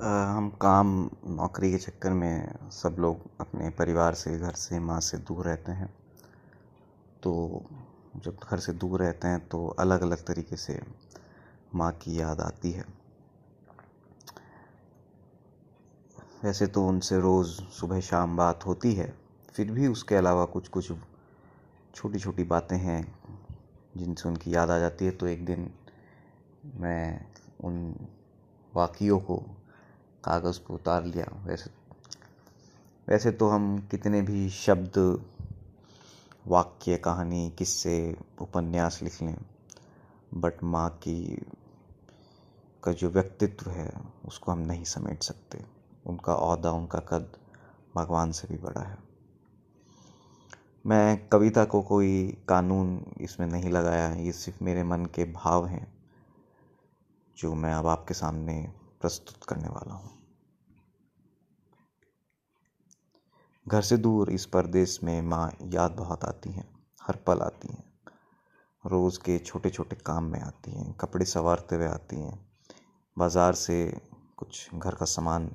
हम काम, नौकरी के चक्कर में सब लोग अपने परिवार से, घर से, माँ से दूर रहते हैं। तो जब घर से दूर रहते हैं तो अलग अलग तरीके से माँ की याद आती है। वैसे तो उनसे रोज़ सुबह शाम बात होती है, फिर भी उसके अलावा कुछ कुछ छोटी छोटी बातें हैं, जिनसे उनकी याद आ जाती है। तो एक दिन मैं उन वाक़ियों को कागज़ पर उतार लिया। वैसे वैसे तो हम कितने भी शब्द, वाक्य, कहानी, किस्से, उपन्यास लिख लें बट माँ की, का जो व्यक्तित्व है, उसको हम नहीं समेट सकते। उनका अहदा उनका कद भगवान से भी बड़ा है। मैं कविता को कोई कानून इसमें नहीं लगाया ये सिर्फ़ मेरे मन के भाव हैं, जो मैं अब आपके सामने प्रस्तुत करने वाला हूँ। घर से दूर इस परदेश में माँ याद बहुत आती हैं, हर पल आती हैं। रोज़ के छोटे छोटे काम में आती हैं, कपड़े संवारते हुए आती हैं। बाज़ार से कुछ घर का सामान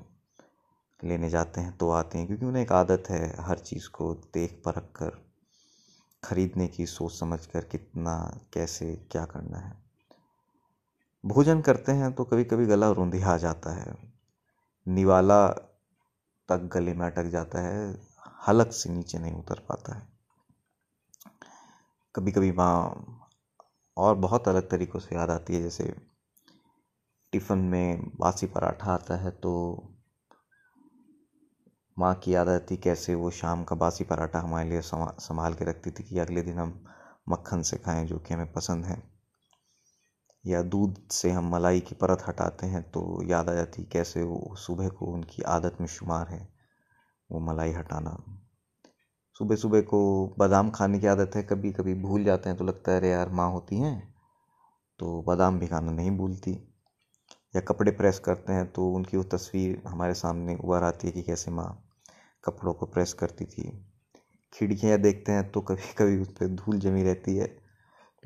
लेने जाते हैं तो आती हैं, क्योंकि उन्हें एक आदत है हर चीज़ को देख परख कर, खरीदने की सोच समझ कर कितना, कैसे, क्या करना है। भोजन करते हैं तो कभी कभी गला रूंधिया जाता है। निवाला तक गले में अटक जाता है, हलक से नीचे नहीं उतर पाता है। कभी कभी माँ और बहुत अलग तरीक़ों से याद आती है, जैसे टिफ़िन में बासी पराठा आता है तो माँ की याद आती कैसे वो शाम का बासी पराठा हमारे लिए संभाल के रखती थी कि अगले दिन हम मक्खन से खाएँ, जो कि हमें पसंद है। या दूध से हम मलाई की परत हटाते हैं तो याद आ जाती कैसे वो सुबह को उनकी आदत में शुमार है वो मलाई हटाना। सुबह सुबह को बादाम खाने की आदत है कभी कभी भूल जाते हैं तो लगता है, अरे यार, माँ होती हैं। तो बादाम भी खाना नहीं भूलती। या कपड़े प्रेस करते हैं तो उनकी वो तस्वीर हमारे सामने उभर आती है कि कैसे माँ कपड़ों को प्रेस करती थी। खिड़कियाँ देखते हैं तो कभी कभी उस पर धूल जमी रहती है।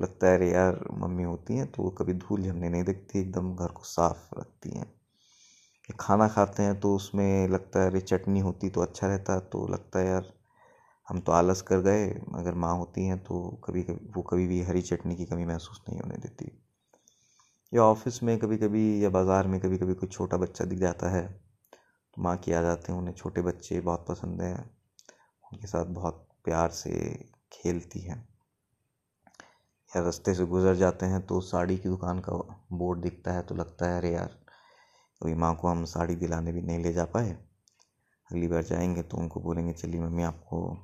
लगता है, अरे यार, मम्मी होती हैं तो वो कभी धूल जमने नहीं देखती, एकदम घर को साफ़ रखती हैं। खाना खाते हैं तो उसमें लगता है, अरे, चटनी होती तो अच्छा रहता। तो लगता है, यार, हम तो आलस कर गए, अगर माँ होती हैं तो कभी कभी, वो कभी भी हरी चटनी की कमी महसूस नहीं होने देती। या ऑफ़िस में कभी कभी या बाज़ार में कभी कभी कुछ छोटा बच्चा दिख जाता है तो माँ की याद आते हैं, उन्हें छोटे बच्चे बहुत पसंद हैं, उनके साथ बहुत प्यार से खेलती हैं। या रास्ते से गुज़र जाते हैं तो साड़ी की दुकान का बोर्ड दिखता है तो लगता है, अरे यार कभी माँ को हम साड़ी दिलाने भी नहीं ले जा पाए। अगली बार जाएँगे तो उनको बोलेंगे, चलिए मम्मी आपको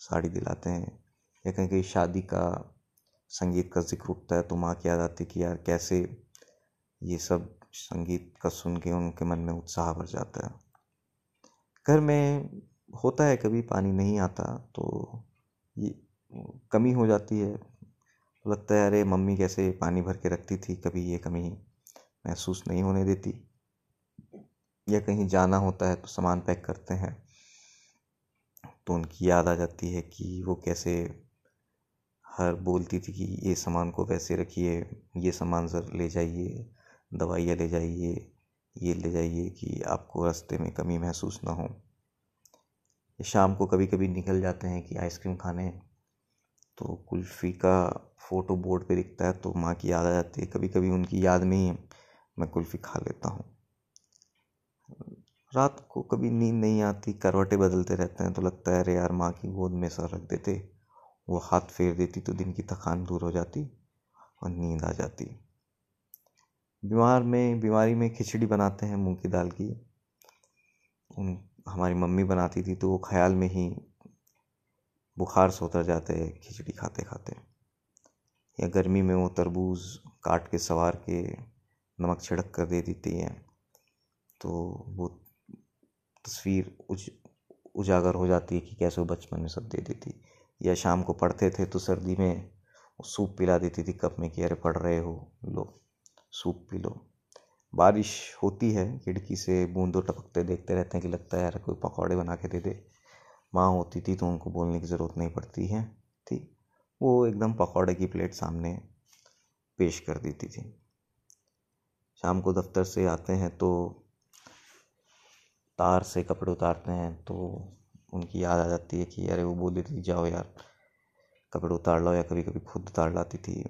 साड़ी दिलाते हैं। या कहीं कहीं शादी का संगीत का ज़िक्र उठता है तो माँ की याद आती कि यार कैसे ये सब संगीत का सुन के उनके मन में उत्साह भर जाता है। घर में होता है, कभी पानी नहीं आता तो ये कमी हो जाती है। लगता है, अरे, मम्मी कैसे पानी भर के रखती थी, कभी ये कमी महसूस नहीं होने देती। या कहीं जाना होता है तो सामान पैक करते हैं तो उनकी याद आ जाती है कि वो कैसे हर बोलती थी कि, ये सामान को वैसे रखिए, ये सामान सर ले जाइए, दवाइयाँ ले जाइए, ये ले जाइए कि आपको रास्ते में कमी महसूस ना हो। शाम को कभी कभी निकल जाते हैं कि आइसक्रीम खाने तो कुल्फ़ी का फ़ोटो बोर्ड पे दिखता है तो माँ की याद आ जाती है। कभी कभी उनकी याद में ही मैं कुल्फ़ी खा लेता हूँ। रात को कभी नींद नहीं आती, करवटें बदलते रहते हैं तो लगता है, अरे यार, माँ की गोद में सर रख देते। वो हाथ फेर देती तो दिन की थकान दूर हो जाती और नींद आ जाती। बीमार में, बीमारी में खिचड़ी बनाते हैं मूंग की दाल की। उन, हमारी मम्मी बनाती थी तो वो ख्याल में ही बुखार से उतर जाते हैं, खिचड़ी खाते खाते। या गर्मी में वो तरबूज काट के सवार के नमक छिड़क कर दे देती हैं तो वो तस्वीर उज, उजागर हो जाती है कि कैसे वो बचपन में सब दे देती। या शाम को पढ़ते थे तो सर्दी में सूप पिला देती थी कप में कि अरे पढ़ रहे हो, लो, सूप पी लो। बारिश होती है, खिड़की से बूंदों टपकते देखते रहते हैं कि लगता है यार कोई पकौड़े बना के दे दे। माँ होती थी तो उनको बोलने की ज़रूरत नहीं पड़ती है, थी। वो एकदम पकौड़े की प्लेट सामने पेश कर देती थी। शाम को दफ्तर से आते हैं तो तार से कपड़े उतारते हैं तो उनकी याद आ जाती है कि अरे वो बोली थी, जाओ यार, कपड़े उतार लो या कभी कभी खुद उतार लाती थी।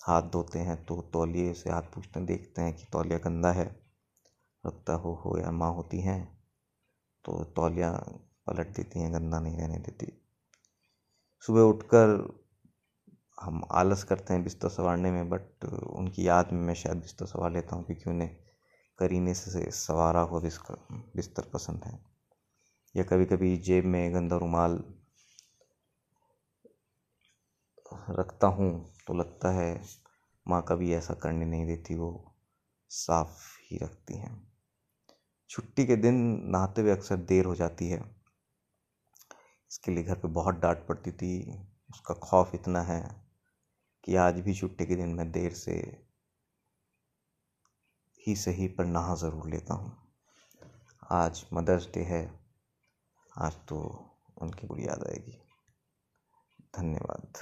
हाथ धोते हैं तो तौलिए से हाथ पूछते हैं, देखते हैं कि तौलिया गंदा है। लगता हो हो या माँ होती हैं। तो तौलिया पलट देती हैं, गंदा नहीं रहने देती। सुबह उठकर हम आलस करते हैं बिस्तर संवारने में बट उनकी याद में मैं शायद बिस्तर संवार लेता हूँ क्योंकि उन्हें करीने से संवारा हुआ बिस्तर बिस्तर पसंद है। या कभी कभी जेब में गंदा रुमाल रखता हूँ तो लगता है माँ कभी ऐसा करने नहीं देती, वो साफ़ ही रखती हैं। छुट्टी के दिन नहाते हुए अक्सर देर हो जाती है। इसके लिए घर पे बहुत डांट पड़ती थी। उसका खौफ इतना है कि आज भी छुट्टी के दिन मैं देर से ही सही पर नहा ज़रूर लेता हूँ। आज मदर्स डे है। आज तो उनकी बुरी याद आएगी। धन्यवाद।